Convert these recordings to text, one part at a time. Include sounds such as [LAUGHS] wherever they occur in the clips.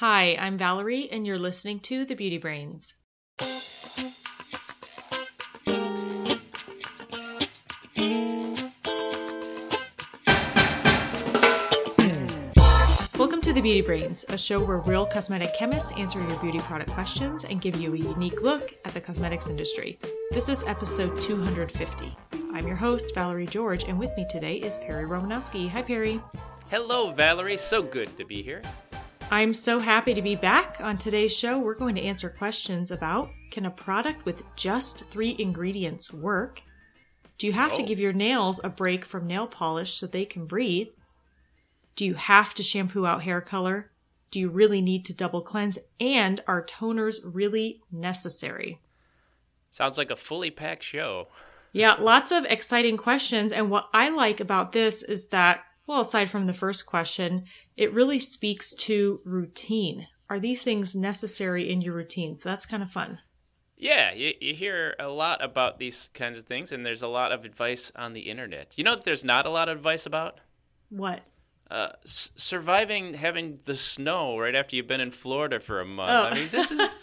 Hi, I'm Valerie, and you're listening to The Beauty Brains. Welcome to The Beauty Brains, a show where real cosmetic chemists answer your beauty product questions and give you a unique look at the cosmetics industry. This is episode 250. I'm your host, Valerie George, and with me today is Perry Romanowski. Hi, Perry. Hello, Valerie. So good to be here. I'm so happy to be back. On today's show, we're going to answer questions about can a product with just three ingredients work? Do you have to Oh. give your nails a break from nail polish so they can breathe? Do you have to shampoo out hair color? Do you really need to double cleanse? And are toners really necessary? Sounds like a fully packed show. Yeah, lots of exciting questions. And what I like about this is that, well, aside from the first question, it really speaks to routine. Are these things necessary in your routine? So that's kind of fun. Yeah, you, you hear a lot about these kinds of things, and there's a lot of advice on the internet. You know what there's not a lot of advice about? What? Uh, s- surviving having the snow right after you've been in Florida for a month. Oh. I mean, this is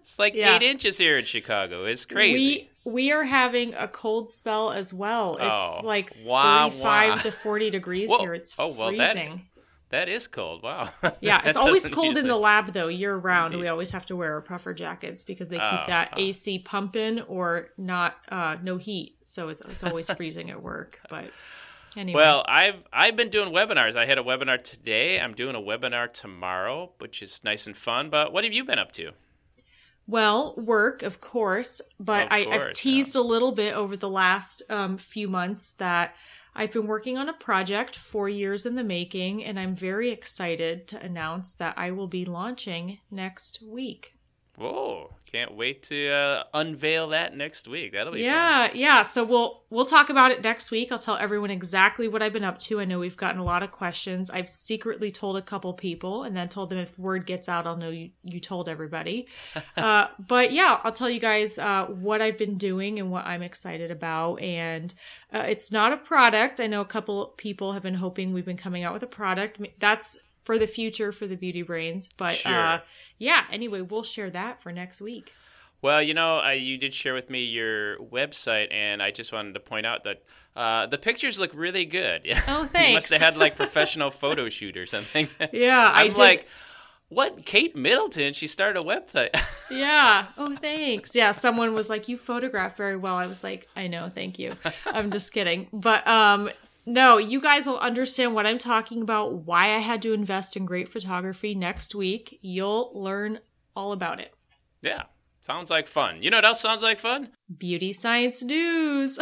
it's like [LAUGHS] Yeah. eight inches here in Chicago. It's crazy. We we are having a cold spell as well. It's Oh, like wah, 35 wah. to 40 degrees Whoa. here. It's Oh, well, freezing. That is cold. Wow. [LAUGHS] Yeah, it's always cold in the lab though, year round. Indeed. We always have to wear our puffer jackets because they keep Oh, that oh. AC pumping or not uh no heat. So it's it's always freezing at work. [LAUGHS] But anyway. Well, I've I've been doing webinars. I had a webinar today. I'm doing a webinar tomorrow, which is nice and fun. But what have you been up to? Well, work, of course, but Of I, I've course, teased a little bit over the last um, few months that I've been working on a project four years in the making, and I'm very excited to announce that I will be launching next week. Whoa! Can't wait to uh, unveil that next week. That'll be fun. Yeah, yeah. So we'll we'll talk about it next week. I'll tell everyone exactly what I've been up to. I know we've gotten a lot of questions. I've secretly told a couple people, and then told them if word gets out, I'll know you you told everybody. [LAUGHS] uh, but yeah, I'll tell you guys uh, what I've been doing and what I'm excited about. And uh, it's not a product. I know a couple people have been hoping we've been coming out with a product. That's for the future for the beauty brains. But Sure. Yeah, anyway, we'll share that for next week. Well, you know, uh, you did share with me your website, and I just wanted to point out that uh, the pictures look really good. [LAUGHS] Oh, you must have had like professional [LAUGHS] photo shoot or something. Yeah, I I'm did. like, what? Kate Middleton? She started a website. [LAUGHS] Yeah. Oh, thanks. Yeah, someone was like, "You photograph very well." I was like, "I know, thank you." I'm just kidding. But um no, you guys will understand what I'm talking about, why I had to invest in great photography next week. You'll learn all about it. yeah, sounds like fun. You know what else sounds like fun? Beauty science news. [LAUGHS]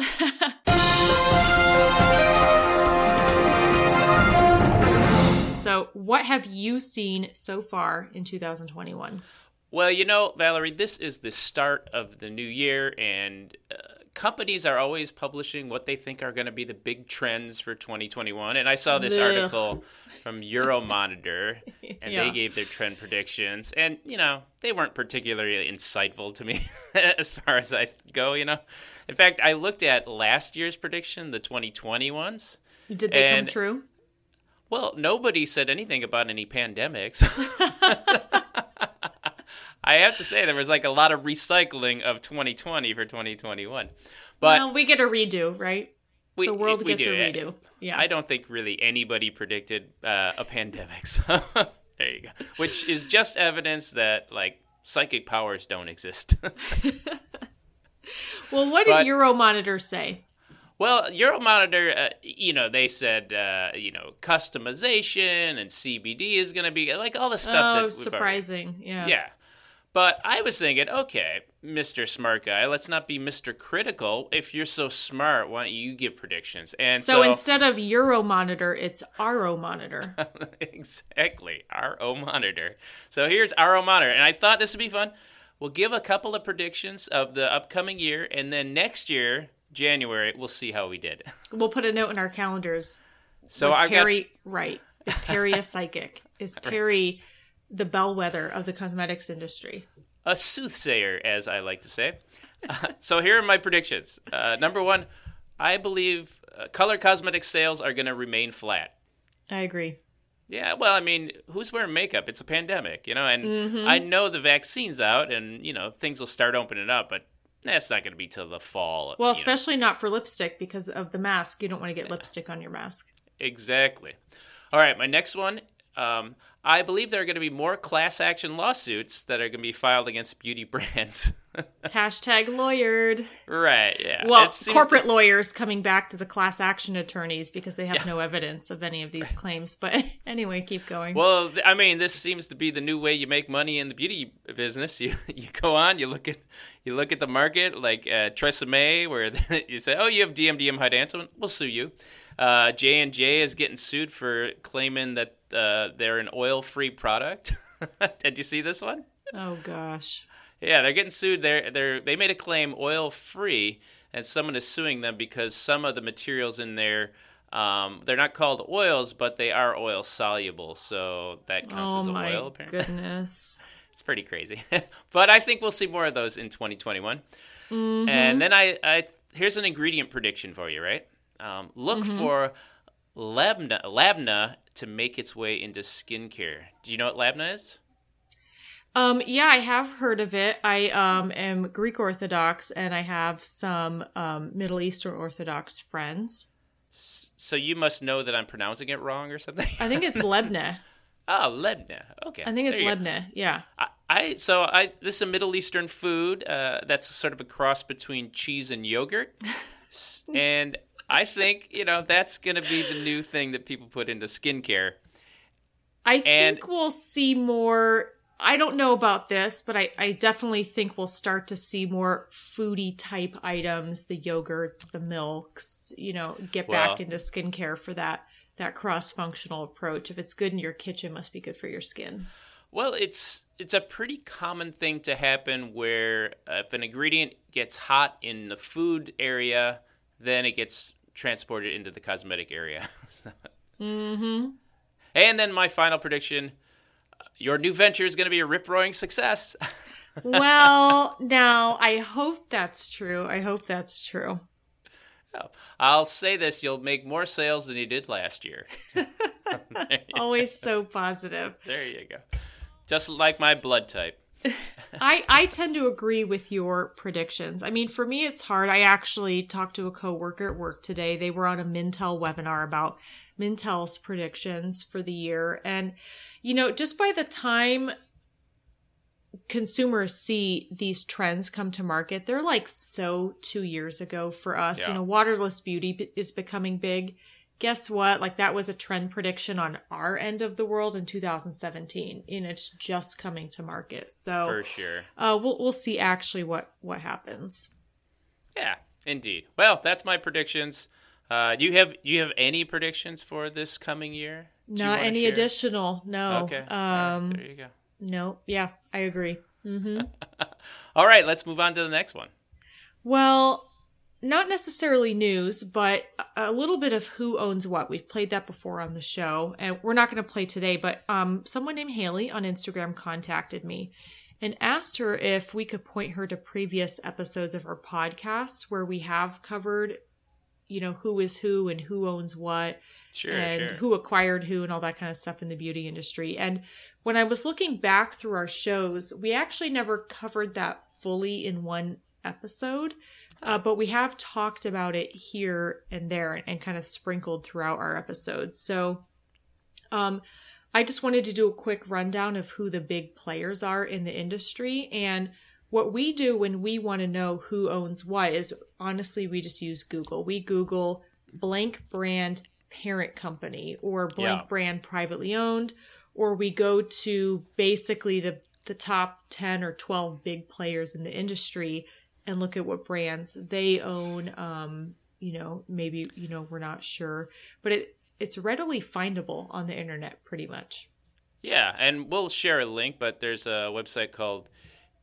so, what have you seen so far in 2021? Well, you know, Valerie, this is the start of the new year, and uh, companies are always publishing what they think are going to be the big trends for 2021. And I saw this Ugh. article from Euromonitor, and Yeah. they gave their trend predictions. And, you know, they weren't particularly insightful to me [LAUGHS] as far as I go, you know. In fact, I looked at last year's prediction, the 2020 ones. Did they And- come true? Well, nobody said anything about any pandemics. [LAUGHS] [LAUGHS] I have to say there was like a lot of recycling of 2020 for 2021. But well, we get a redo, right? we, the world we gets do. a redo. Yeah. I don't think really anybody predicted uh, a pandemic. [LAUGHS] So there you go. Which is just evidence that like psychic powers don't exist. [LAUGHS] Well, what But- did Euromonitor say? Well, Euromonitor, uh, you know, they said, uh, you know, customization and CBD is going to be like all the stuff oh, already- surprising. Yeah. Yeah. But I was thinking, okay, Mr. Smart Guy, let's not be Mr. Critical. If you're so smart, why don't you give predictions? And So, so, instead of Euromonitor, it's RO Monitor. [LAUGHS] exactly, our O monitor. So here's our O monitor. And I thought this would be fun. We'll give a couple of predictions of the upcoming year, and then next year, January, we'll see how we did. [LAUGHS] we'll put a note in our calendars. So I've Perry right? Is [LAUGHS] Perry a psychic? Is Perry the bellwether of the cosmetics industry? a soothsayer, as I like to say. Uh, [LAUGHS] so here are my predictions. Uh, number one, I believe uh, color cosmetic sales are going to remain flat. I agree. Yeah, well, I mean, who's wearing makeup? It's a pandemic, you know, and Mm-hmm. I know the vaccine's out and, you know, things will start opening up, but that's not going to be till the fall. Well, you know. especially not for lipstick because of the mask. You don't want to get lipstick on your mask. Exactly. All right, my next one. Um, I believe there are going to be more class action lawsuits that are going to be filed against beauty [LAUGHS] brands. Hashtag lawyered. right, yeah. Well, corporate to- lawyers coming back to the class action attorneys because they have no evidence of any of these claims. But [LAUGHS] anyway, keep going. Well, I mean, this seems to be the new way you make money in the beauty business. [LAUGHS] You you go on, you look at you look at the market, like uh, Tresemme, where you say, "Oh, you have DMDM hydantoin, we'll sue you." Uh, J and J is getting sued for claiming that uh, they're an oil-free product. [LAUGHS] Did you see this one? oh gosh. Yeah, they're getting sued. They're they're they made a claim oil-free, and someone is suing them because some of the materials in there. Um, they're not called oils, but they are oil soluble, so that counts Oh as a my oil. Apparently, goodness. [LAUGHS] it's pretty crazy. [LAUGHS] but I think we'll see more of those in 2021. Mm-hmm. And then I, I here's an ingredient prediction for you, right? Um, look Mm-hmm. for labna, labna to make its way into skincare. Do you know what labna is? Um, yeah, I have heard of it. I um am Greek Orthodox and I have some um Middle Eastern Orthodox friends. So you must know that I'm pronouncing it wrong or something. I think it's [LAUGHS] Lebna. Ah, labna. Okay. I think it's there you go. Lebna. Yeah. I, I so I this is a Middle Eastern food uh, that's sort of a cross between cheese and yogurt, [LAUGHS] and I think you know that's going to be the new thing that people put into skincare. I And- think we'll see more. I don't know about this, but I, I definitely think we'll start to see more foodie type items, the yogurts, the milks, you know, get Well- back into skincare for that that cross functional approach. If it's good in your kitchen, it must be good for your skin. Well, it's it's a pretty common thing to happen where if an ingredient gets hot in the food area, then it gets transported into the cosmetic area. [LAUGHS] Mm-hmm. and then my final prediction: uh, your new venture is going to be a rip roaring success. [LAUGHS] well, now I hope that's true. I hope that's true. I'll say this: you'll make more sales than you did last year. [LAUGHS] Always so positive. There you go. Just like my blood type. [LAUGHS] I I tend to agree with your predictions. I mean, for me, it's hard. I actually talked to a coworker at work today. They were on a Mintel webinar about Mintel's predictions for the year, and you know, just by the time consumers see these trends come to market, they're like so two years ago for us. Yeah. You know, waterless beauty is becoming big. Guess what? Like that was a trend prediction on our end of the world in 2017, and it's just coming to market. So For sure. uh, we'll we'll see actually what what happens. Yeah, indeed. Well, that's my predictions. Uh, do you have you have any predictions for this coming year? Not any share? additional. No. Okay. All right, Um. there you go. No. Yeah, I agree. hmm [LAUGHS] All right, let's move on to the next one. Well, not necessarily news, but a little bit of who owns what. We've played that before on the show, and we're not going to play today. But um, someone named Haley on Instagram contacted me and asked her if we could point her to previous episodes of our podcast where we have covered, you know, who is who and who owns what. Sure, and sure. who acquired who and all that kind of stuff in the beauty industry. And when I was looking back through our shows, we actually never covered that fully in one episode, uh, but we have talked about it here and there and, kind of sprinkled throughout our episodes. So, um, I just wanted to do a quick rundown of who the big players are in the industry and what we do when we want to know who owns what is honestly we just use Google. We Google blank brand parent company or blank Yeah. brand privately owned or we go to basically the the top 10 or 12 big players in the industry and look at what brands they own um you know maybe you know we're not sure but it it's readily findable on the internet pretty much Yeah, and we'll share a link, but there's a website called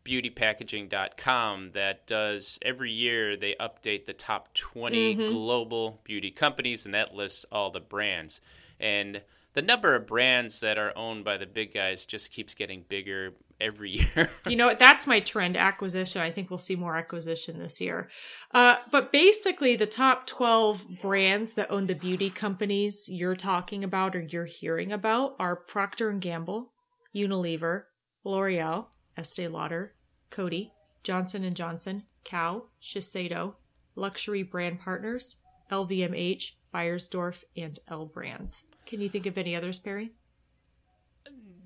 beautypackaging.com that does every year they update the top 20 Mm-hmm. global beauty companies and that lists all the brands. And the number of brands that are owned by the big guys just keeps getting bigger every year. [LAUGHS] you know, that's my trend acquisition. I think we'll see more acquisition this year. Uh, but basically, the top 12 brands that own the beauty companies you're talking about or you're hearing about are Procter Gamble, Unilever, L'Oreal, Estee Lauder, Coty, Johnson & Johnson, Kao, Shiseido, Luxury Brand Partners, LVMH, Beiersdorf, and L Brands. Can you think of any others, Perry?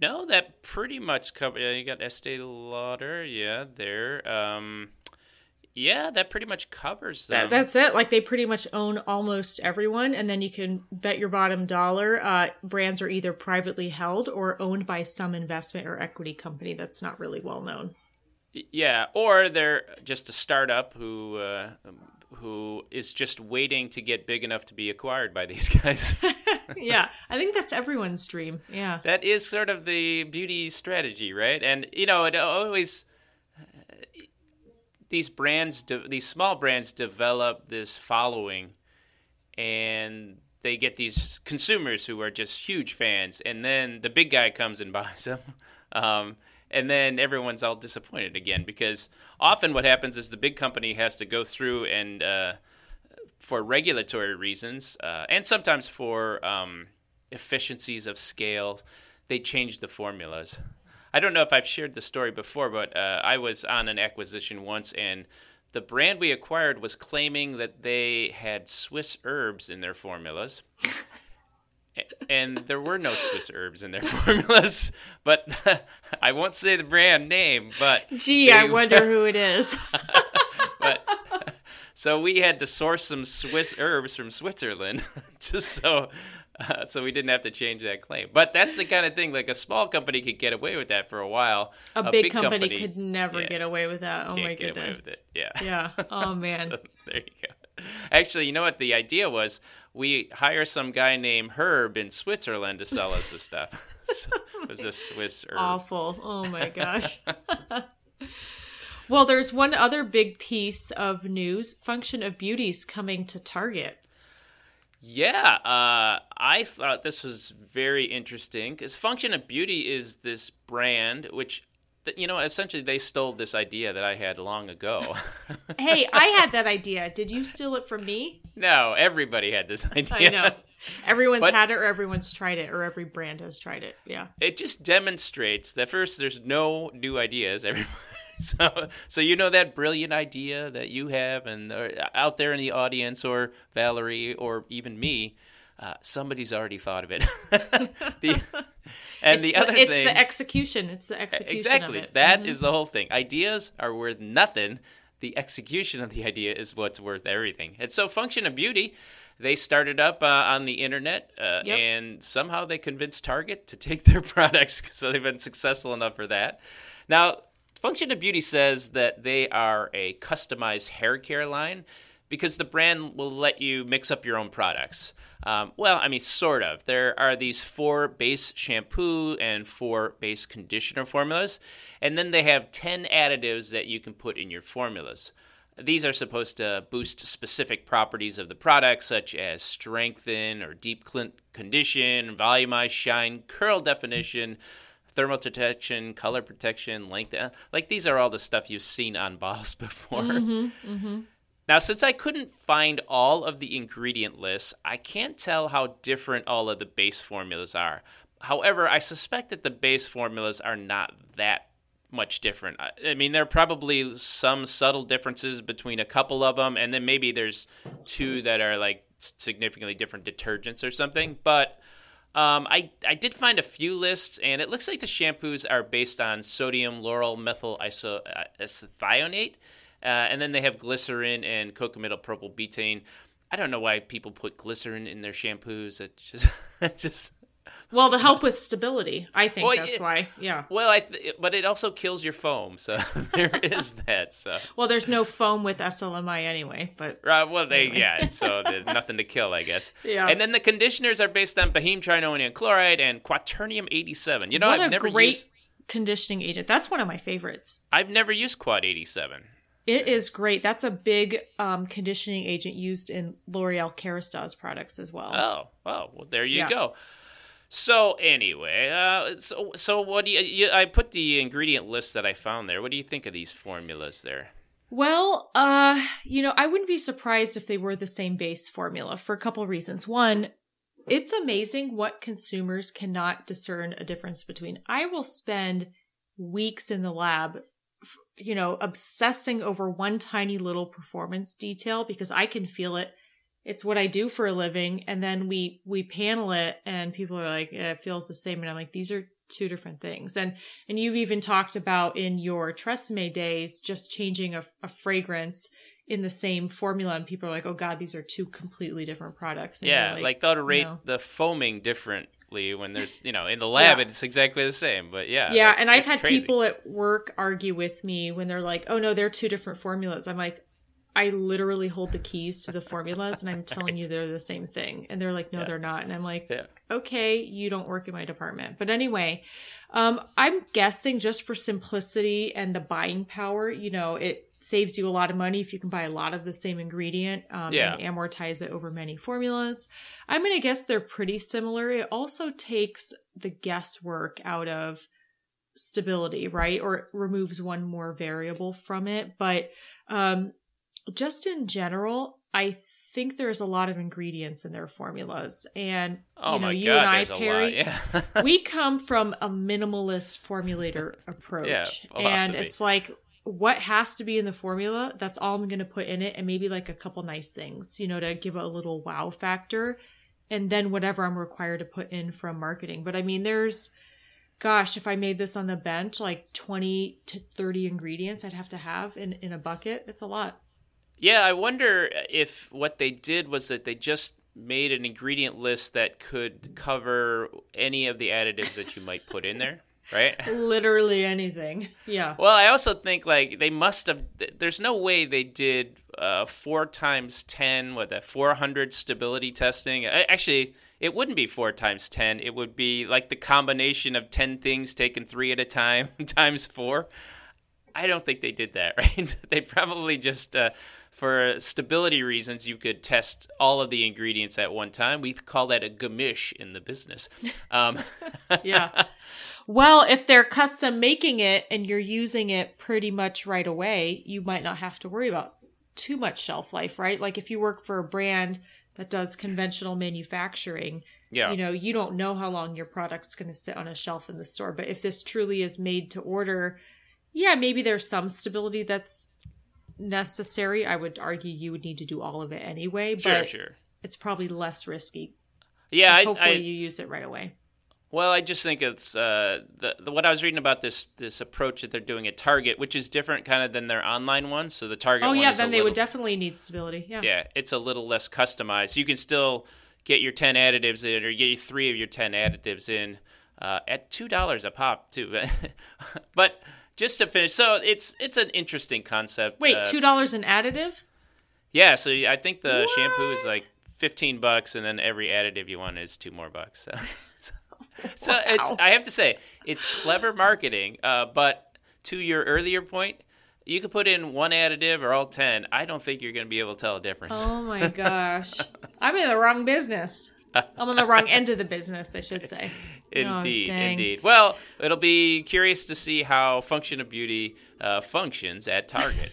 No, that pretty much covers. Yeah, you got Estee Lauder, yeah, there. Um, yeah, that pretty much covers them. That, that's it. Like they pretty much own almost everyone, and then you can bet your bottom dollar. Uh, brands are either privately held or owned by some investment or equity company that's not really well known. Yeah, or they're just a startup who uh, who is just waiting to get big enough to be acquired by these [LAUGHS] guys. [LAUGHS] yeah, I think that's everyone's dream. Yeah. That is sort of the beauty strategy, right? And you know, it always these brands de- these small brands develop this following and they get these consumers who are just huge fans and then the big guy comes and [LAUGHS] buys them. Um, and then everyone's all disappointed again because often what happens is the big company has to go through and uh, for regulatory reasons uh, and sometimes for um, efficiencies of scale they change the formulas. I don't know if i've shared the story before but uh, i was on an acquisition once and the brand we acquired was claiming that they had swiss herbs in their formulas and there were no Swiss herbs in their [LAUGHS] formulas. But [LAUGHS] I won't say the brand name. But gee, I wonder who it [LAUGHS] is. but so we had to source some Swiss herbs from Switzerland, just so. Uh, so we didn't have to change that claim, but that's the kind of thing. Like a small company could get away with that for a while. A, a big, big company, company, could never yeah, get away with that. Oh my goodness! Yeah. Yeah. Oh man. so there you go. Actually, you know what the idea was? We hire some guy named Herb in Switzerland to sell us the stuff. [LAUGHS] so it was a Swiss herb. Awful. Oh my [LAUGHS] gosh. well, there's one other big piece of news. Function of Beauty's coming to Target. Yeah, uh, I thought this was very interesting because Function of Beauty is this brand which you know, essentially they stole this idea that I had long ago. [LAUGHS] hey, I had that idea. Did you steal it from me? No, everybody had this [LAUGHS] idea. I know. Everyone's but had it or everyone's tried it or every brand has tried it. Yeah. It just demonstrates that first there's no new ideas. Everybody [LAUGHS] so so you know that brilliant idea that you have and uh, out there in the audience or Valerie or even me uh, somebody's already thought of it. [LAUGHS] the, and it's the other it's thing, the execution. It's the execution. Exactly. That mm-hmm. is the whole thing. Ideas are worth nothing. The execution of the idea is what's worth everything. And so, Function of Beauty, they started up uh, on the internet, uh, yep. and somehow they convinced Target to take their [LAUGHS] products. So they've been successful enough for that. Now, Function of Beauty says that they are a customized hair care line because the brand will let you mix up your own products. Um, well, I mean, sort of. There are these four base shampoo and four base conditioner formulas, and then they have 10 additives that you can put in your formulas. These are supposed to boost specific properties of the product, such as strengthen or deep condition, volumize, shine, curl definition, thermal protection, color protection, length. Like these are all the stuff you've seen on [LAUGHS] bottles before. Mm-hmm, mm-hmm. Now, since I couldn't find all of the ingredient lists, I can't tell how different all of the base formulas are. However, I suspect that the base formulas are not that much different. I mean, there are probably some subtle differences between a couple of them, and then maybe there's two that are like significantly different detergents or something. But um, I I did find a few lists, and it looks like the shampoos are based on sodium lauryl methyl isethionate. Uh, Uh, and then they have glycerin and cocamidopropyl betaine. I don't know why people put glycerin in their shampoos. It just, [LAUGHS] it just. Well, to help with stability, I think well, that's it, why. Yeah. Well, I th- but it also kills your foam, so [LAUGHS] there [LAUGHS] is that. So. Well, there's no foam with SLMI anyway, but. Right. Well, they anyway. yeah. So there's nothing to kill, I guess. Yeah. And then the conditioners are based on behentrimonium chloride and quaternium 87. You know, what I've a never great used. Conditioning agent. That's one of my favorites. I've never used Quat 87. It is great. That's a big um, conditioning agent used in L'Oreal Kerastase products as well. Oh, oh, well, there you yeah. go. So anyway, uh, so so what do you, you? I put the ingredient list that I found there. What do you think of these formulas there? Well, uh, you know, I wouldn't be surprised if they were the same base formula for a couple reasons. One, it's amazing what consumers cannot discern a difference between. I will spend weeks in the lab, you know, obsessing over one tiny little performance detail because I can feel it. It's what I do for a living. And then we, we panel it and people are like, it feels the same. And I'm like, these are two different things. And, and you've even talked about in your Tresemme days, just changing a, a fragrance in the same formula and people are like, oh God, these are two completely different products. And yeah, like, like they'll rate you know. the foaming differently when there's, [LAUGHS] you know, in the lab Yeah. it's exactly the same. But yeah, yeah, and I've had crazy. people at work argue with me when they're like, "Oh no, they're two different formulas." I'm like, I literally hold the keys to the formulas, and I'm [LAUGHS] telling you they're the same thing, and they're like, "No, Yeah. they're not," and I'm like, Yeah. "Okay, you don't work in my department." But anyway, um, I'm guessing just for simplicity and the buying power, you know, it saves you a lot of money if you can buy a lot of the same ingredient um, Yeah. and amortize it over many formulas. I'm going to guess they're pretty similar. It also takes the guesswork out of stability, right? Or it removes one more variable from it. But um, just in general, I think there's a lot of ingredients in their formulas. And, Oh you know, you god, and I, Perry. Yeah. [LAUGHS] we come from a minimalist formulator approach. Yeah, and it's like, what has to be in the formula? That's all I'm going to put in it, and maybe like a couple nice things, you know, to give a little wow factor. And then whatever I'm required to put in from marketing. But I mean, there's, gosh, if I made this on the bench, like 20 to 30 ingredients I'd have to have in, in a bucket. It's a lot. Yeah, I wonder if what they did was that they just made an ingredient list that could cover any of the additives that you might put in there, right? [LAUGHS] Literally anything. Yeah. Well, I also think like they must have. There's no way they did uh, four times ten, what that four hundred stability testing. Actually, it wouldn't be four times ten. It would be like the combination of ten things taken three at a time [LAUGHS] times four. I don't think they did that, [LAUGHS] right? they probably just. Uh, for stability reasons, you could test all of the ingredients at one time. We call that a gamish in the business. Um, yeah. Well, if they're custom making it and you're using it pretty much right away, you might not have to worry about too much shelf life, right? Like if you work for a brand that does conventional manufacturing, yeah. you know, you don't know how long your product's going to sit on a shelf in the store. But if this truly is made to order, yeah, maybe there's some stability that's necessary. I would argue you would need to do all of it anyway, but sure. it's probably less risky. Yeah, I, hopefully I, you use it right away. Well, I just think it's uh, the, the what I was reading about this this approach that they're doing at Target, which is different kind of than their online one. So the Target Oh yeah, then a they little, would definitely need stability. Yeah. yeah, it's a little less customized. You can still get your ten additives in, or get your three of your ten additives in uh, at two dollars a pop too. [LAUGHS] but just to finish, so it's it's an interesting concept. Wait, uh, two dollars an additive? Yeah, so I think the shampoo is like fifteen bucks, and then every additive you want is two more bucks. So, [LAUGHS] so, [LAUGHS] so it's I have to say it's clever marketing. Uh, but to your earlier point, you could put in one additive or all ten. I don't think you're going to be able to tell a difference. Oh my [LAUGHS] gosh, I'm in the wrong business. I'm on the wrong end of the business, I should say. [LAUGHS] Indeed, Oh, indeed. Well, it'll be curious to see how Function of Beauty uh, functions at Target.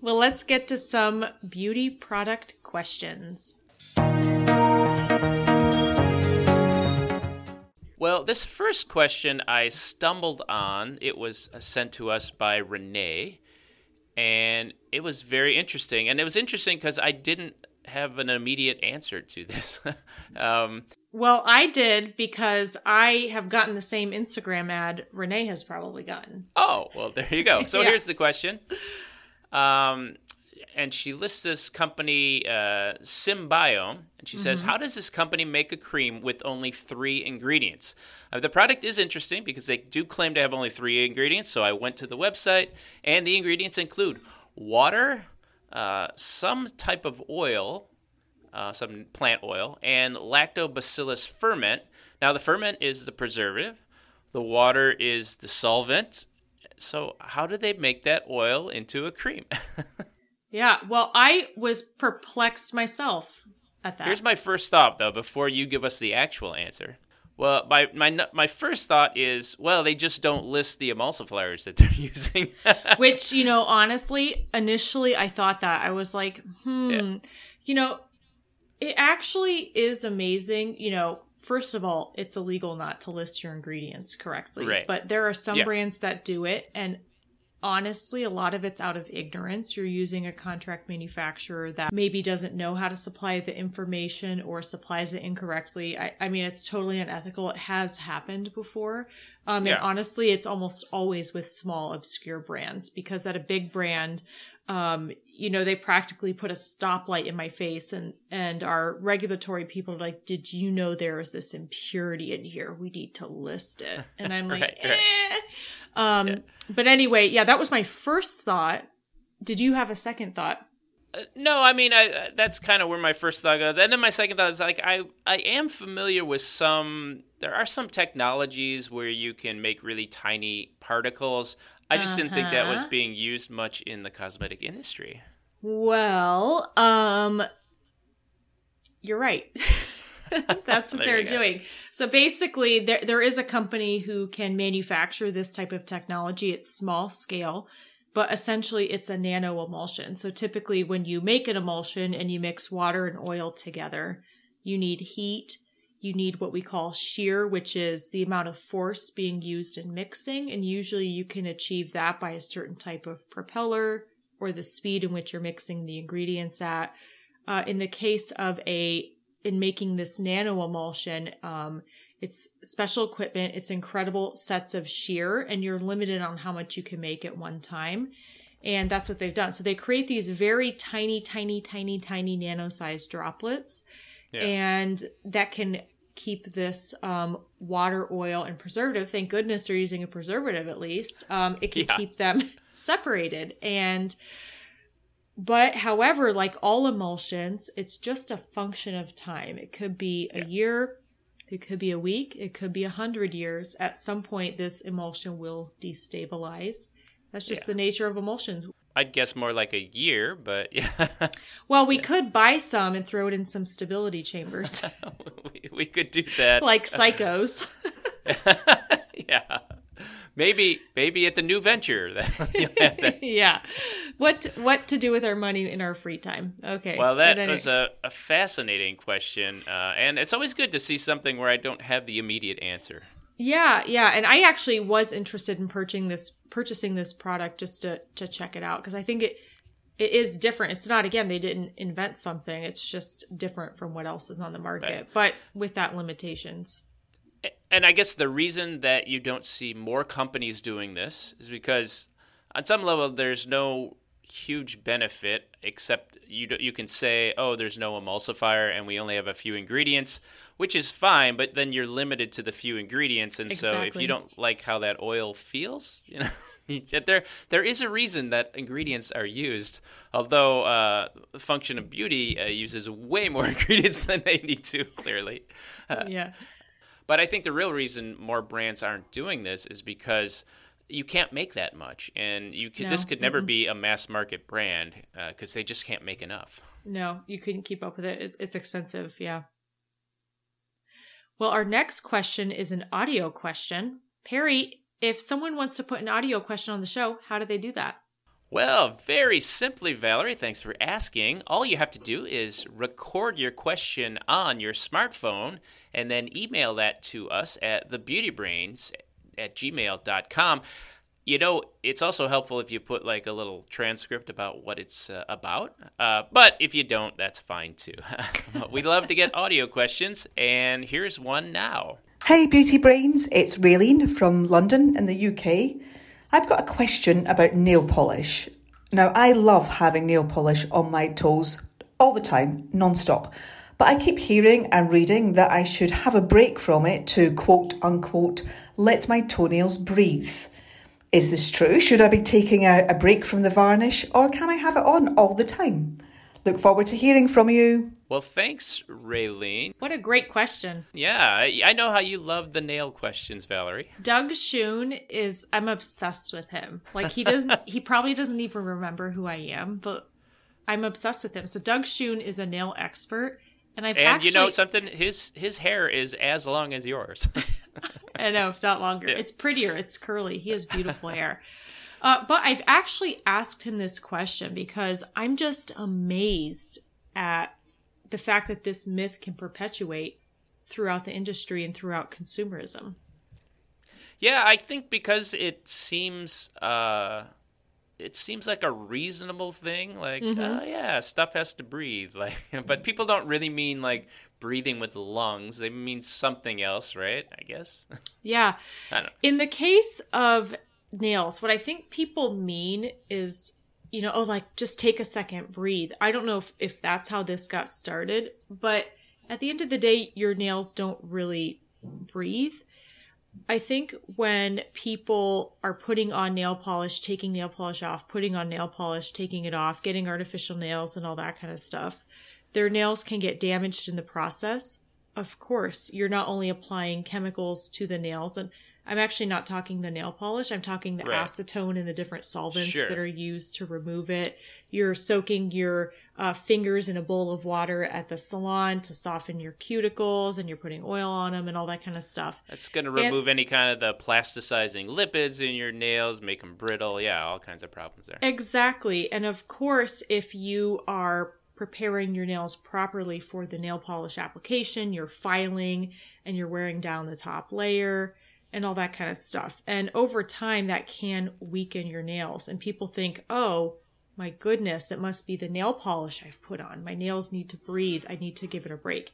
Well, let's get to some beauty product questions. Well, this first question I stumbled on. It was uh, sent to us by Renee, and it was very interesting. And it was interesting because I didn't have an immediate answer to this. [LAUGHS] um, Well, I did because I have gotten the same Instagram ad Renee has probably gotten. oh, well, there you go. [LAUGHS] So Yeah. here's the question. Um, and she lists this company, uh, Symbiome, and she says, How does this company make a cream with only three ingredients? Uh, the product is interesting because they do claim to have only three ingredients. So I went to the website, and the ingredients include water, uh, some type of oil, uh, some plant oil, and lactobacillus ferment. Now, the ferment is the preservative, the water is the solvent. So, how do they make that oil into a cream? [LAUGHS] Yeah, well, I was perplexed myself. at that. Here's my first thought, though, before you give us the actual answer. Well, my my my first thought is, well, they just don't list the emulsifiers that they're [LAUGHS] using. [LAUGHS] Which, you know, honestly, initially I thought that. I was like, hmm, Yeah. you know, it actually is amazing. You know, first of all, it's illegal not to list your ingredients correctly. Right. But there are some Yeah. brands that do it. And honestly, a lot of it's out of ignorance. You're using a contract manufacturer that maybe doesn't know how to supply the information or supplies it incorrectly. I, I mean, it's totally unethical. It has happened before. Um, Yeah. And honestly, it's almost always with small, obscure brands because at a big brand, um, you know, they practically put a stoplight in my face and, and our regulatory people are like, did you know there is this impurity in here? We need to list it. [LAUGHS] And I'm like, Right, right. eh. Um, but anyway, yeah, that was my first thought. Did you have a second thought? Uh, no, I mean, I uh, that's kind of where my first thought goes. Then my second thought is like I I am familiar with some. There are some technologies where you can make really tiny particles. I just didn't think that was Uh-huh. being used much in the cosmetic industry. Well, um, you're right. [LAUGHS] That's what they're go. doing. So basically, there there is a company who can manufacture this type of technology. It's small scale, but essentially it's a nano emulsion. So typically, when you make an emulsion and you mix water and oil together, you need heat. You need what we call shear, which is the amount of force being used in mixing. And usually you can achieve that by a certain type of propeller or the speed in which you're mixing the ingredients at. Uh, in the case of a, in making this nano emulsion, um, it's special equipment. It's incredible sets of shear and you're limited on how much you can make at one time. And that's what they've done. So they create these very tiny, tiny, tiny, tiny nano sized droplets Yeah. and that can keep this um, water, oil, and preservative. Thank goodness they're using a preservative at least. Um, it can Yeah. keep them [LAUGHS] separated. And, but however, like all emulsions, it's just a function of time. It could be a year, it could be a week, it could be a hundred years. At some point, this emulsion will destabilize. That's just Yeah. the nature of emulsions. I'd guess more like a year, but yeah, [LAUGHS] Well, we could buy some and throw it in some stability chambers, [LAUGHS] we, we could do that. like [LAUGHS] psychos. yeah, maybe maybe at the new venture. that. yeah. What what to do with our money in our free time? Okay. Well, that anyway- was a, a fascinating question, uh, and it's always good to see something where I don't have the immediate answer. Yeah, yeah, and I actually was interested in purchasing this purchasing this product just to to check it out because I think it it is different. It's not again they didn't invent something. It's just different from what else is on the market, Right. but with that limitations. And I guess the reason that you don't see more companies doing this is because, on some level, there's no huge benefit except you you can say, oh, there's no emulsifier and we only have a few ingredients, which is fine. But then you're limited to the few ingredients, and so if you don't like how that oil feels, [LAUGHS] you know. There, there is a reason that ingredients are used. Although uh, Function of Beauty uh, uses way more [LAUGHS] ingredients than they need to, clearly. yeah. But I think the real reason more brands aren't doing this is because you can't make that much, and you could, this could never be a mass market brand uh, because they just can't make enough. No, you couldn't keep up with it. It's, it's expensive. Yeah. Well, our next question is an audio question. Perry, if someone wants to put an audio question on the show, how do they do that? Well, very simply, Valerie, thanks for asking. All you have to do is record your question on your smartphone and then email that to us at thebeautybrains at gmail.com. You know, it's also helpful if you put like a little transcript about what it's uh, about. Uh, but if you don't, that's fine too. [LAUGHS] We'd love to get audio questions, and here's one now. Hey, Beauty Brains, it's Raylene from London in the UK. I've got a question about nail polish. Now, I love having nail polish on my toes all the time, non stop. But I keep hearing and reading that I should have a break from it to quote unquote let my toenails breathe. Is this true? Should I be taking a, a break from the varnish or can I have it on all the time? Look forward to hearing from you. Well, thanks, Raylene. What a great question. Yeah, I, I know how you love the nail questions, Valerie. Doug Schoon is I'm obsessed with him. Like he doesn't [LAUGHS] he probably doesn't even remember who I am, but I'm obsessed with him. So Doug Schoon is a nail expert And I've And actually, you know something? His his hair is as long as yours. [LAUGHS] I know, if not longer. Yeah. It's prettier. It's curly. He has beautiful hair. Uh, but I've actually asked him this question because I'm just amazed at the fact that this myth can perpetuate throughout the industry and throughout consumerism. yeah, I think because it seems uh it seems like a reasonable thing like Mm-hmm. oh yeah, stuff has to breathe [LAUGHS] like but people don't really mean like breathing with lungs. They mean something else, right? I guess. [LAUGHS] Yeah. I. In the case of nails, what I think people mean is, you know, oh, like just take a second, breathe. I don't know if, if that's how this got started, but at the end of the day, your nails don't really breathe. I think when people are putting on nail polish, taking nail polish off, putting on nail polish, taking it off, getting artificial nails and all that kind of stuff, their nails can get damaged in the process. Of course, you're not only applying chemicals to the nails, and I'm actually not talking the nail polish, I'm talking the Right. acetone and the different solvents Sure. that are used to remove it. You're soaking your uh, fingers in a bowl of water at the salon to soften your cuticles, and you're putting oil on them and all that kind of stuff. That's going to remove any kind of the plasticizing lipids in your nails, make them brittle. Yeah, all kinds of problems there. Exactly. And of course, if you are preparing your nails properly for the nail polish application, you're filing and you're wearing down the top layer and all that kind of stuff. And over time, that can weaken your nails. And people think, oh, my goodness, it must be the nail polish I've put on. My nails need to breathe. I need to give it a break.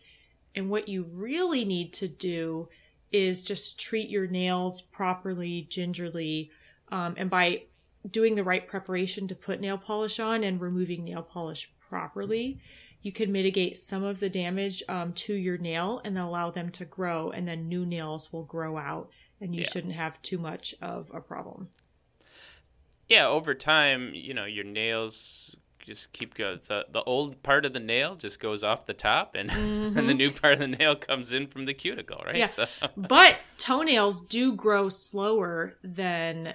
And what you really need to do is just treat your nails properly, gingerly, um, and by doing the right preparation to put nail polish on and removing nail polish properly, you can mitigate some of the damage um, to your nail and allow them to grow, and then new nails will grow out, and you Yeah. shouldn't have too much of a problem. Yeah, over time, you know, your nails just keep going. The, the old part of the nail just goes off the top, and, [LAUGHS] and the new part of the nail comes in from the cuticle, right? Yeah. So, [LAUGHS] but toenails do grow slower than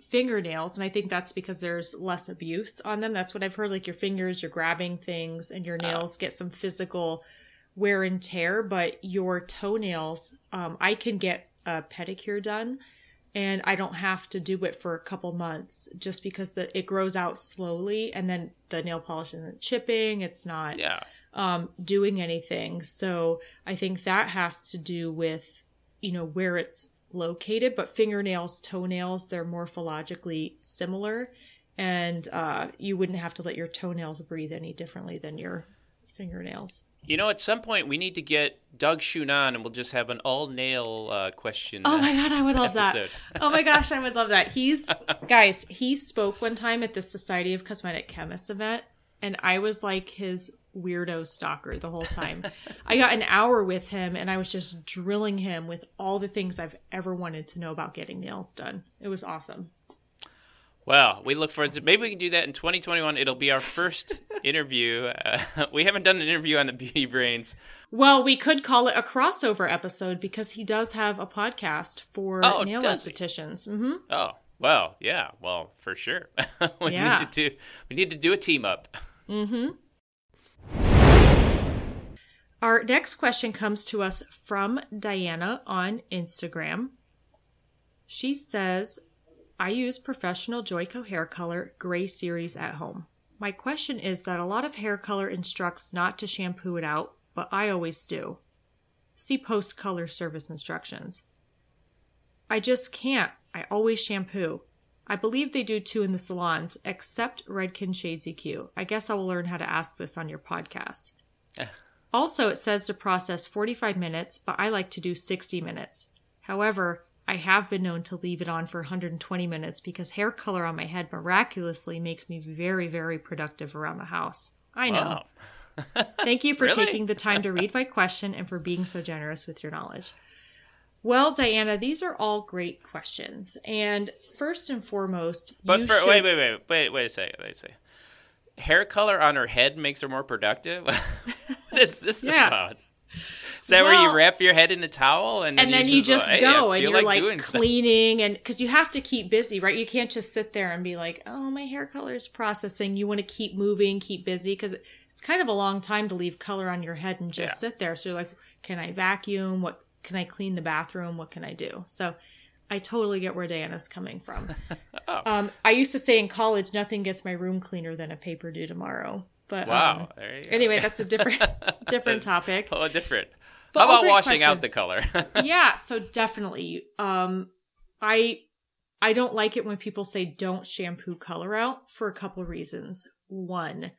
fingernails and i think that's because there's less abuse on them that's what i've heard like your fingers you're grabbing things and your nails get some physical wear and tear but your toenails um, i can get a pedicure done and i don't have to do it for a couple months just because the it grows out slowly and then the nail polish isn't chipping it's not yeah. um, doing anything. So I think that has to do with, you know, where it's located. But fingernails, toenails, they're morphologically similar. And uh, you wouldn't have to let your toenails breathe any differently than your fingernails. You know, at some point, we need to get Doug Schoon on, and we'll just have an all nail uh, question. Oh uh, my god, I would love that. Oh my gosh, I would love that. He's [LAUGHS] guys, he spoke one time at the Society of Cosmetic Chemists event, and I was like his weirdo stalker the whole time. I got an hour with him and I was just drilling him with all the things I've ever wanted to know about getting nails done. It was awesome. Well, we look forward to maybe we can do that in 2021. It'll be our first [LAUGHS] interview. Uh, [LAUGHS] we haven't done an interview on the Beauty Brains. Well, we could call it a crossover episode because he does have a podcast for Oh, nail does he? estheticians. hmm Oh, well, yeah, well, for sure. [LAUGHS] we Yeah. need to do we need to do a team up. Mhm. Our next question comes to us from Diana on Instagram. She says, I use professional Joico hair color gray series at home. My question is that a lot of hair color instructs not to shampoo it out, but I always do. See post color service instructions. I just can't. I always shampoo. I believe they do too in the salons, except Redken Shades EQ. I guess I will learn how to ask this on your podcast. Eh. Also, it says to process 45 minutes, but I like to do 60 minutes. However, I have been known to leave it on for 120 minutes because hair color on my head miraculously makes me very, very productive around the house. I know. Wow. [LAUGHS] Thank you for Really? taking the time to read my question and for being so generous with your knowledge. Well, Diana, these are all great questions. And first and foremost, But for should... wait, wait, wait, wait, wait a second. Wait a second. Hair color on her head makes her more productive. [LAUGHS] what is this [LAUGHS] Yeah. about? Is that where you wrap your head in a towel and and then you just "Hey, go I and you're like, like, doing stuff." cleaning and because you have to keep busy right you can't just sit there and be like oh my hair color is processing you want to keep moving keep busy because it's it's kind of a long time to leave color on your head and just Yeah. sit there. So you're like, can I vacuum? What can I clean the bathroom? What can I do? So I totally get where Diana's coming from. [LAUGHS] Oh. um, I used to say in college, nothing gets my room cleaner than a paper due tomorrow. But Wow. um, there you go. anyway, that's a different [LAUGHS] different topic. Oh, different. But How about washing out the color? [LAUGHS] yeah, so definitely. Um I I don't like it when people say don't shampoo color out for a couple reasons. One,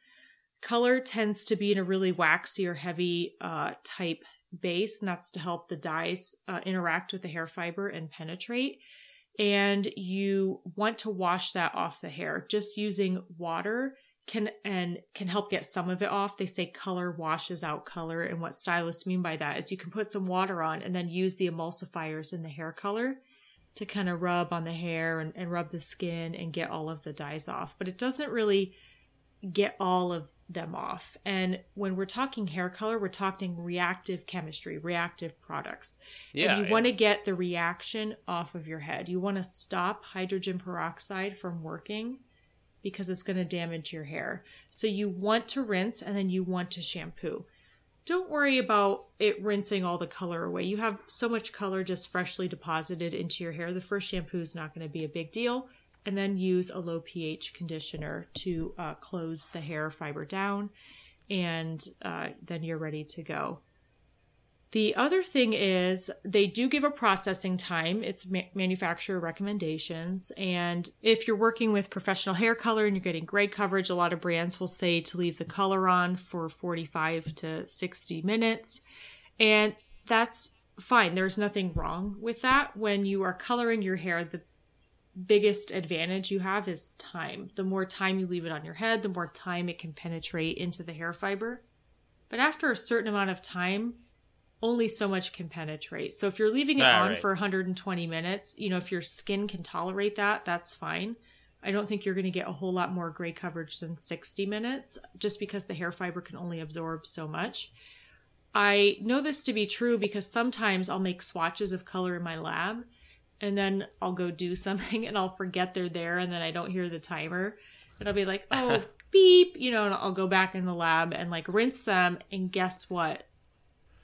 color tends to be in a really waxy or heavy uh type base, and that's to help the dyes uh, interact with the hair fiber and penetrate. And you want to wash that off the hair. Just using water can and can help get some of it off. They say color washes out color, and what stylists mean by that is you can put some water on and then use the emulsifiers in the hair color to kind of rub on the hair and, and rub the skin and get all of the dyes off. But it doesn't really get all of them off. And when we're talking hair color, we're talking reactive chemistry, reactive products. yeah. and you want to get the reaction off of your head. You want to stop hydrogen peroxide from working because it's going to damage your hair. So you want to rinse and then you want to shampoo. Don't worry about it rinsing all the color away. You have so much color just freshly deposited into your hair. The first shampoo is not going to be a big deal. And then use a low pH conditioner to uh, close the hair fiber down, and uh, then you're ready to go. The other thing is they do give a processing time. It's ma- manufacturer recommendations. And if you're working with professional hair color and you're getting gray coverage, a lot of brands will say to leave the color on for 45 to 60 minutes. And that's fine. There's nothing wrong with that. When you are coloring your hair, the biggest advantage you have is time. The more time you leave it on your head, the more time it can penetrate into the hair fiber. But after a certain amount of time, only so much can penetrate. So if you're leaving it Ah, on right. for 120 minutes, you know, if your skin can tolerate that, that's fine. I don't think you're going to get a whole lot more gray coverage than 60 minutes just because the hair fiber can only absorb so much. I know this to be true because sometimes I'll make swatches of color in my lab and then I'll go do [LAUGHS] something and I'll forget they're there and then I don't hear the timer. And I'll be like, oh, [LAUGHS] beep, you know, and I'll go back in the lab and like rinse them. And guess what?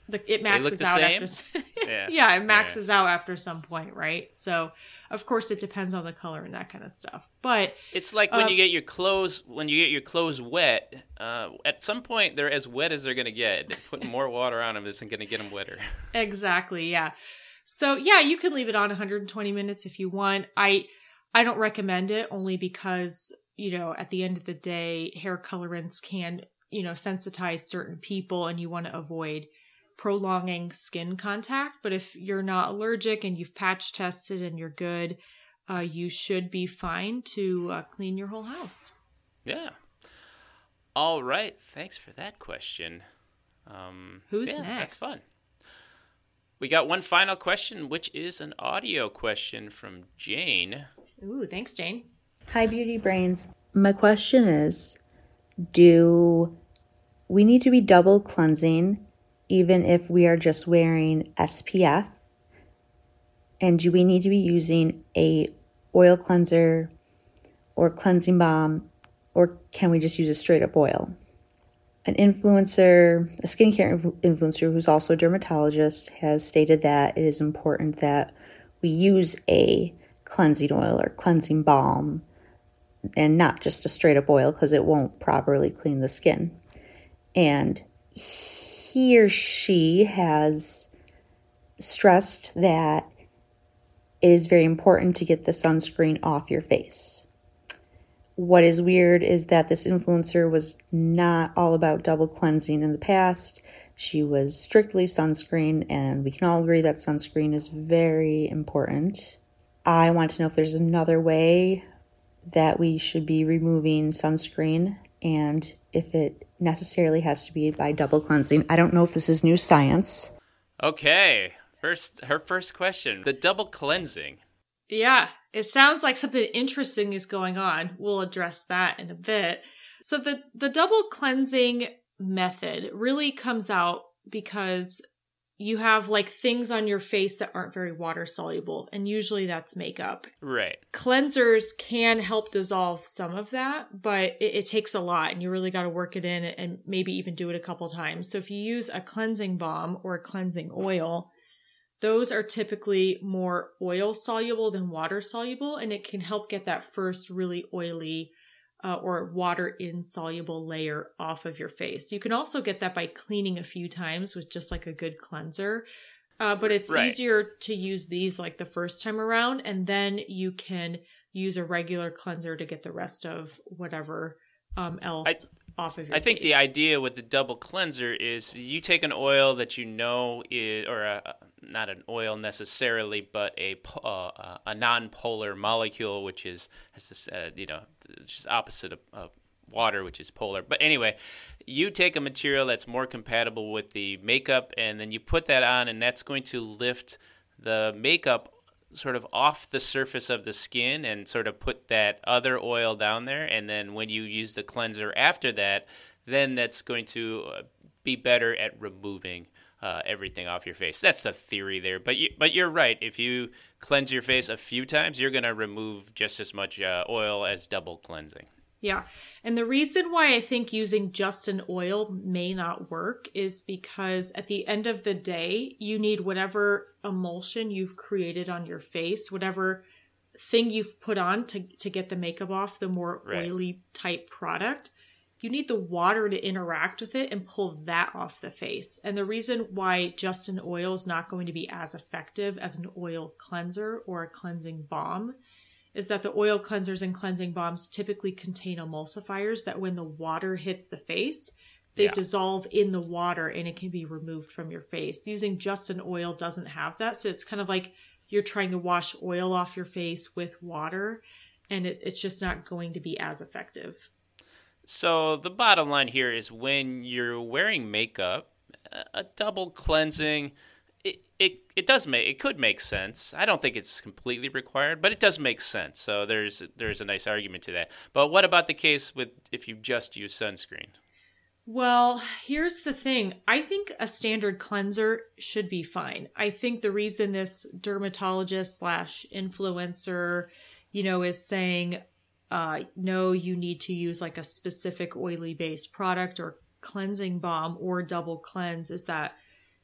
The, it maxes the out same? after. [LAUGHS] Yeah. yeah, it maxes out after some point, right? So, of course, it depends on the color and that kind of stuff. But It's like when Um, you get your clothes when you get your clothes wet. Uh, at some point, they're as wet as they're gonna get. Putting more [LAUGHS] water on them isn't gonna get them wetter. Exactly, yeah. So yeah, you can leave it on 120 minutes if you want. I I don't recommend it only because, you know, at the end of the day, hair colorants can, you know, sensitize certain people and you want to avoid prolonging skin contact, but if you're not allergic and you've patch tested and you're good, uh, you should be fine to uh, clean your whole house. Yeah. All right. Thanks for that question. Um, Who's yeah, That's fun. We got one final question, which is an audio question from Jane. Ooh, thanks, Jane. Hi, Beauty Brains. My question is Do we need to be double cleansing even if we are just wearing SPF? And do we need to be using a oil cleanser or cleansing balm or can we just use a straight up oil? An influencer, a skincare influencer who's also a dermatologist, has stated that it is important that we use a cleansing oil or cleansing balm and not just a straight up oil because it won't properly clean the skin. And he or she has stressed that it is very important to get the sunscreen off your face. What is weird is that this influencer was not all about double cleansing in the past. She was strictly sunscreen, and we can all agree that sunscreen is very important. I want to know if there's another way that we should be removing sunscreen and if it necessarily has to be by double cleansing. I don't know if this is new science. Okay. First, her first question: the double cleansing. Yeah, it sounds like something interesting is going on. We'll address that in a bit. So the the double cleansing method really comes out because you have like things on your face that aren't very water soluble, and usually that's makeup. Right. Cleansers can help dissolve some of that, but it, it takes a lot, and you really got to work it in and maybe even do it a couple times. So if you use a cleansing balm or a cleansing oil, those are typically more oil soluble than water soluble, and it can help get that first really oily uh, or water insoluble layer off of your face. You can also get that by cleaning a few times with just like a good cleanser. Uh, but it's Right. easier to use these like the first time around, and then you can use a regular cleanser to get the rest of whatever um, else off of your I think the idea with the double cleanser is you take an oil that you know is, or a, not an oil necessarily, but a uh, a non-polar molecule, which is has this, uh, you know, is opposite of, of water, which is polar. But anyway, you take a material that's more compatible with the makeup, and then you put that on, and that's going to lift the makeup sort of off the surface of the skin and sort of put that other oil down there. And then when you use the cleanser after that then that's going to uh, be better at removing uh, everything off your face. That's the theory there. But you, but you're right. If you cleanse your face a few times you're going to remove just as much uh, oil as double cleansing. Yeah. And the reason why I think using just an oil may not work is because at the end of the day, you need whatever emulsion you've created on your face, whatever thing you've put on to, to get the makeup off, the more Right. oily type product. You need the water to interact with it and pull that off the face. And the reason why just an oil is not going to be as effective as an oil cleanser or a cleansing balm is that the oil cleansers and cleansing balms typically contain emulsifiers that when the water hits the face, they Yeah. dissolve in the water and it can be removed from your face. Using just an oil doesn't have that. So it's kind of like you're trying to wash oil off your face with water and it, it's just not going to be as effective. So the bottom line here is when you're wearing makeup, a- a double cleansing, it, it, does make it could make sense. I don't think it's completely required, but it does make sense. So there's there's a nice argument to that. But what about the case with if you just use sunscreen? Well, here's the thing. I think a standard cleanser should be fine. I think the reason this dermatologist slash influencer, you know, is saying, uh, no, you need to use like a specific oily based product or cleansing balm or double cleanse is that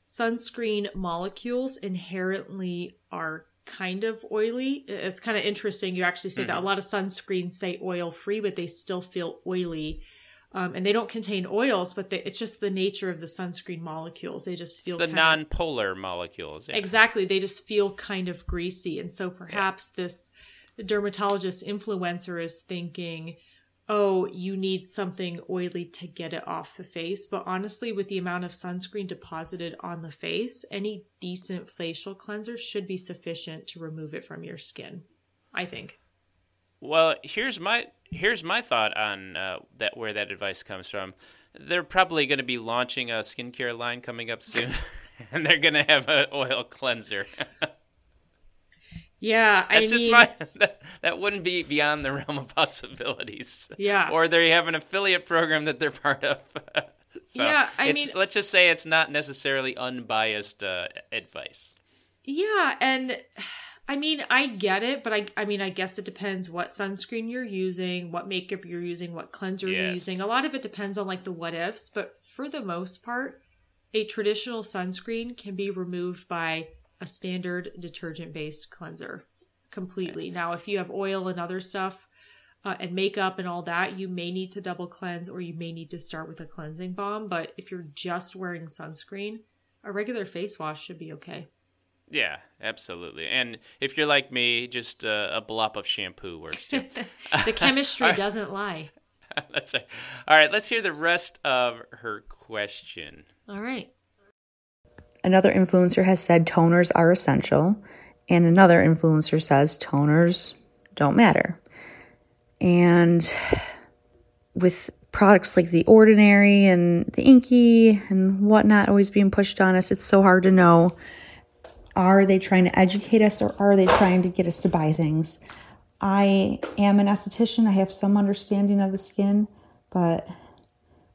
sunscreen molecules inherently are kind of oily. It's kind of interesting. You actually say that a lot of sunscreens say oil free, but they still feel oily. Um, and they don't contain oils, but they, it's just the nature of the sunscreen molecules. They just It's feel the kind of- non-polar molecules. yeah. Exactly. They just feel kind of greasy. And so perhaps this dermatologist influencer is thinking, oh, you need something oily to get it off the face. But honestly, with the amount of sunscreen deposited on the face, any decent facial cleanser should be sufficient to remove it from your skin. I think. Well, here's my here's my thought on uh, that where that advice comes from. They're probably going to be launching a skincare line coming up soon, [LAUGHS] and they're going to have an oil cleanser. [LAUGHS] Yeah, I just mean, my [LAUGHS] that, that wouldn't be beyond the realm of possibilities. Yeah. Or they have an affiliate program that they're part of. [LAUGHS] so Yeah, I it's, mean- let's just say it's not necessarily unbiased uh, advice. Yeah, and [SIGHS] I mean, I get it, but I I mean, I guess it depends what sunscreen you're using, what makeup you're using, what cleanser you're using. A lot of it depends on like the what ifs, but for the most part, a traditional sunscreen can be removed by a standard detergent-based cleanser completely. Now, if you have oil and other stuff, uh, and makeup and all that, you may need to double cleanse or you may need to start with a cleansing balm. But if you're just wearing sunscreen, a regular face wash should be okay. Yeah, absolutely. And if you're like me, just uh, a blop of shampoo works too. [LAUGHS] The chemistry [LAUGHS] doesn't lie. [LAUGHS] That's right. All right, let's hear the rest of her question. All right. Another influencer has said toners are essential, and another influencer says toners don't matter. And with products like the Ordinary and the Inkey and whatnot always being pushed on us, it's so hard to know are they trying to educate us or are they trying to get us to buy things? I am an esthetician, I have some understanding of the skin, but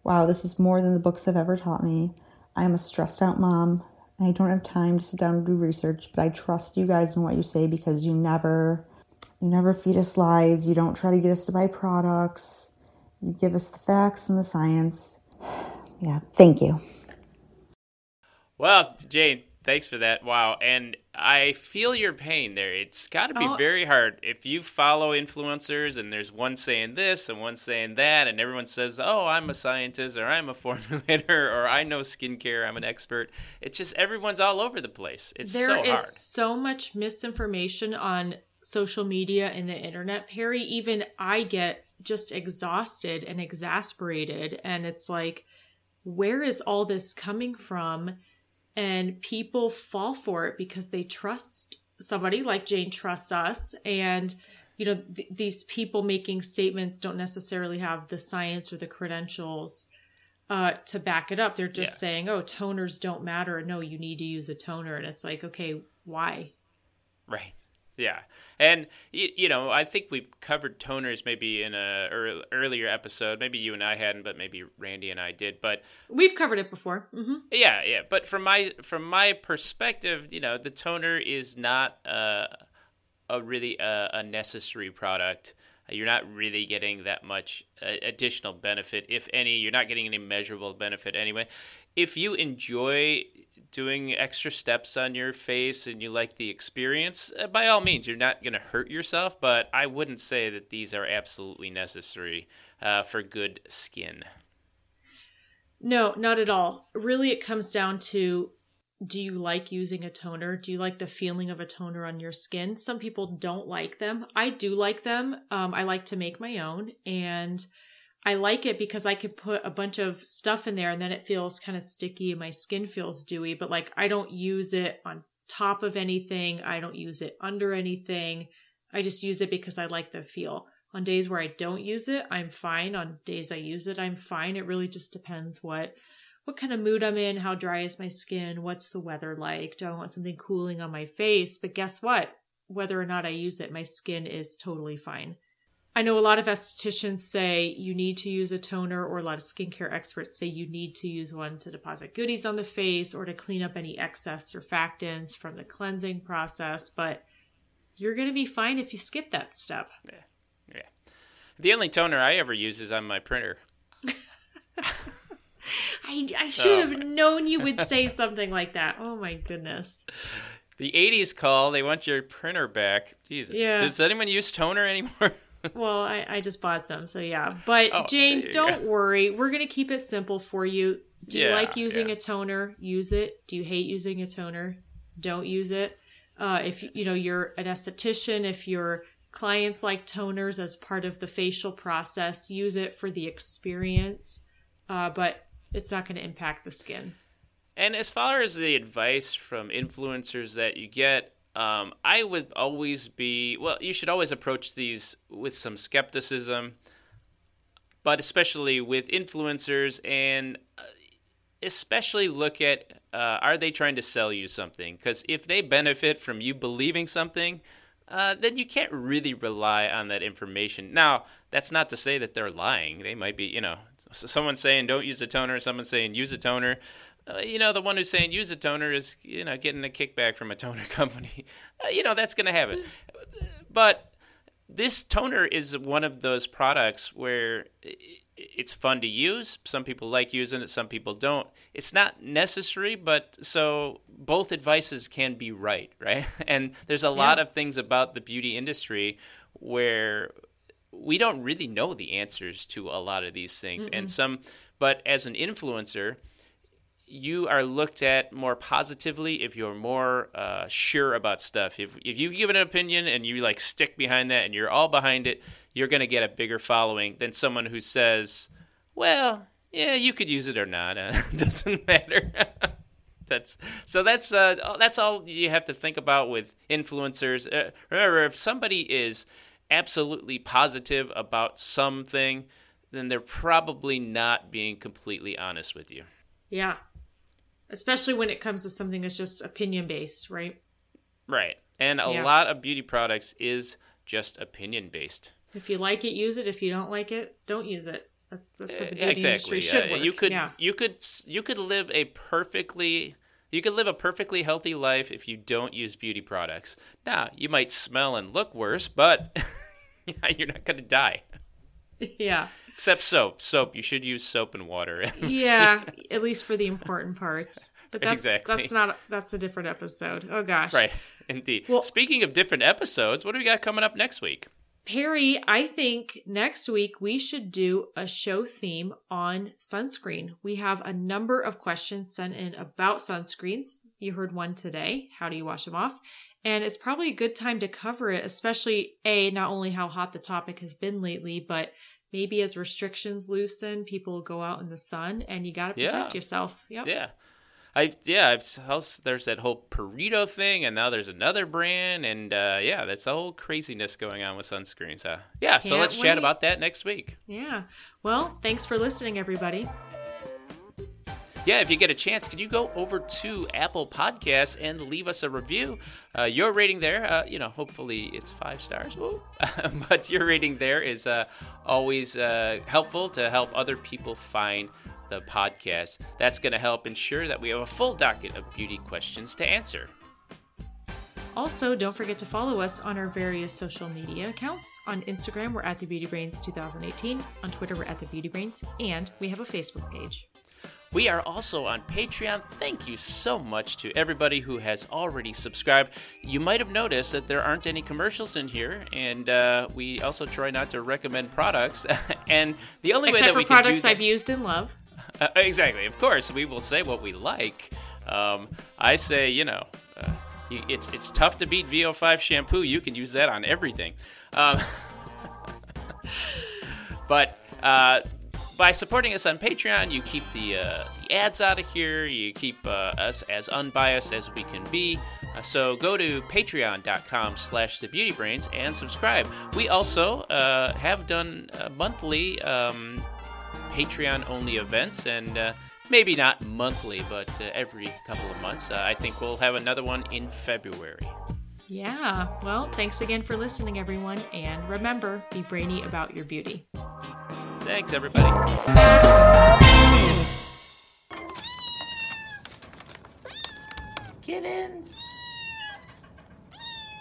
wow, this is more than the books have ever taught me. I am a stressed out mom. And I don't have time to sit down and do research, but I trust you guys and what you say because you never you never feed us lies, you don't try to get us to buy products. You give us the facts and the science. [SIGHS] Yeah, thank you. Well, Jane, thanks for that. Wow. And I feel your pain there. It's got to be Oh. very hard if you follow influencers and there's one saying this and one saying that, and everyone says, oh, I'm a scientist or I'm a formulator or I know skincare, I'm an expert. It's just everyone's all over the place. It's There so is hard. so much misinformation on social media and the internet, Perry. Even I get just exhausted and exasperated. And it's like, where is all this coming from? And people fall for it because they trust somebody like Jane trusts us. And, you know, th- these people making statements don't necessarily have the science or the credentials uh, to back it up. They're just Yeah. saying, oh, toners don't matter. No, you need to use a toner. And it's like, okay, why? Right. Yeah. And, you, know, I think we've covered toners maybe in a earlier episode. Maybe you and I hadn't, but maybe Randy and I did. But We've covered it before. hmm Yeah, yeah, but from my from my perspective, you know, the toner is not uh, a really uh, a necessary product. You're not really getting that much uh, additional benefit, if any. You're not getting any measurable benefit anyway. If you enjoy doing extra steps on your face and you like the experience, uh, by all means, you're not going to hurt yourself. But I wouldn't say that these are absolutely necessary uh, for good skin. No, not at all. Really, it comes down to do you like using a toner? Do you like the feeling of a toner on your skin? Some people don't like them. I do like them. Um, I like to make my own, and I like it because I could put a bunch of stuff in there and then it feels kind of sticky and my skin feels dewy, but like I don't use it on top of anything. I don't use it under anything. I just use it because I like the feel. On days where I don't use it, I'm fine. On days I use it, I'm fine. It really just depends what what kind of mood I'm in, how dry is my skin, what's the weather like? Do I want something cooling on my face? But guess what? Whether or not I use it, my skin is totally fine. I know a lot of estheticians say you need to use a toner, or a lot of skincare experts say you need to use one to deposit goodies on the face or to clean up any excess surfactants from the cleansing process. But you're going to be fine if you skip that step. Yeah. The only toner I ever use is on my printer. [LAUGHS] I, I should have my- known you would say [LAUGHS] something like that. Oh my goodness. The 80s call, they want your printer back. Jesus. Yeah. Does anyone use toner anymore? [LAUGHS] Well, I, I just bought some, so yeah. But Oh, Jane, don't go. worry. We're gonna keep it simple for you. Do you Yeah, like using yeah. a toner? Use it. Do you hate using a toner? Don't use it. Uh, if you know you're an esthetician, if your clients like toners as part of the facial process, use it for the experience. Uh, but it's not going to impact the skin. And as far as the advice from influencers that you get, um, I would always be well, you should always approach these with some skepticism, but especially with influencers and uh, especially look at uh, are they trying to sell you something? Because if they benefit from you believing something, uh, then you can't really rely on that information. Now, that's not to say that they're lying. They might be, you know, so someone's saying don't use a toner, someone's saying use a toner. Uh, you know, the one who's saying use a toner is, you know, getting a kickback from a toner [LAUGHS] company. Uh, you know, that's going to happen. But this toner is one of those products where it's fun to use. Some people like using it, some people don't. It's not necessary, but so both advices can be right, [LAUGHS] right? And there's a lot of things about the beauty industry where we don't really know the answers to a lot of these things. And some, but as an influencer, you are looked at more positively if you're more uh, sure about stuff. If if you give an opinion and you like stick behind that and you're all behind it, you're going to get a bigger following than someone who says, "Well, yeah, you could use it or not. [LAUGHS] It doesn't matter." [LAUGHS] that's so that's uh, that's all you have to think about with influencers. Uh, remember, if somebody is absolutely positive about something, then they're probably not being completely honest with you. Yeah. Especially when it comes to something that's just opinion based, right? Right. And a Yeah. lot of beauty products is just opinion based. If you like it, use it. If you don't like it, don't use it. That's that's what the beauty exactly. industry should work. Uh, you could yeah. you could you could live a perfectly You could live a perfectly healthy life if you don't use beauty products. Now, you might smell and look worse, but [LAUGHS] you're not going to die. [LAUGHS] Yeah. Except soap. Soap. You should use soap and water. [LAUGHS] Yeah, at least for the important parts. But that's Exactly. that's not that's a different episode. Oh gosh. right. [LAUGHS] Indeed. Well- Speaking of different episodes, what do we got coming up next week? Perry, I think next week we should do a show theme on sunscreen. We have a number of questions sent in about sunscreens. You heard one today. How do you wash them off? And it's probably a good time to cover it, especially A, not only how hot the topic has been lately, but maybe as restrictions loosen, people will go out in the sun and you got to protect Yeah. yourself. Yep. Yeah. I yeah, I've, there's that whole Purito thing, and now there's another brand, and uh, yeah, that's a whole craziness going on with sunscreens. Uh, yeah, so Can't let's chat about that next week. Yeah. Well, thanks for listening, everybody. Yeah, if you get a chance, could you go over to Apple Podcasts and leave us a review? Uh, your rating there, uh, you know, hopefully it's five stars, [LAUGHS] but your rating there is uh, always uh, helpful to help other people find the podcast. That's going to help ensure that we have a full docket of beauty questions to answer. Also, don't forget to follow us on our various social media accounts. On Instagram, we're at the Beauty Brains 2018. On Twitter, we're at the Beauty Brains, and we have a Facebook page. We are also on Patreon. Thank you so much to everybody who has already subscribed. You might have noticed that there aren't any commercials in here, and uh, we also try not to recommend products. [LAUGHS] and the only way that for we products can I've do used and love. [LAUGHS] uh, exactly, of course, we will say what we like. Um, I say, you know. Uh, it's it's tough to beat VO5 shampoo. You can use that on everything. Um, [LAUGHS] but uh, by supporting us on Patreon, you keep the, uh, the ads out of here. You keep uh, us as unbiased as we can be. Uh, so go to patreon.com slash the beauty brains and subscribe. We also uh, have done uh, monthly um, Patreon only events and uh, maybe not monthly, but every couple of months. I think we'll have another one in February. Yeah. Well, thanks again for listening, everyone. And remember, be brainy about your beauty. Thanks, everybody. Kittens.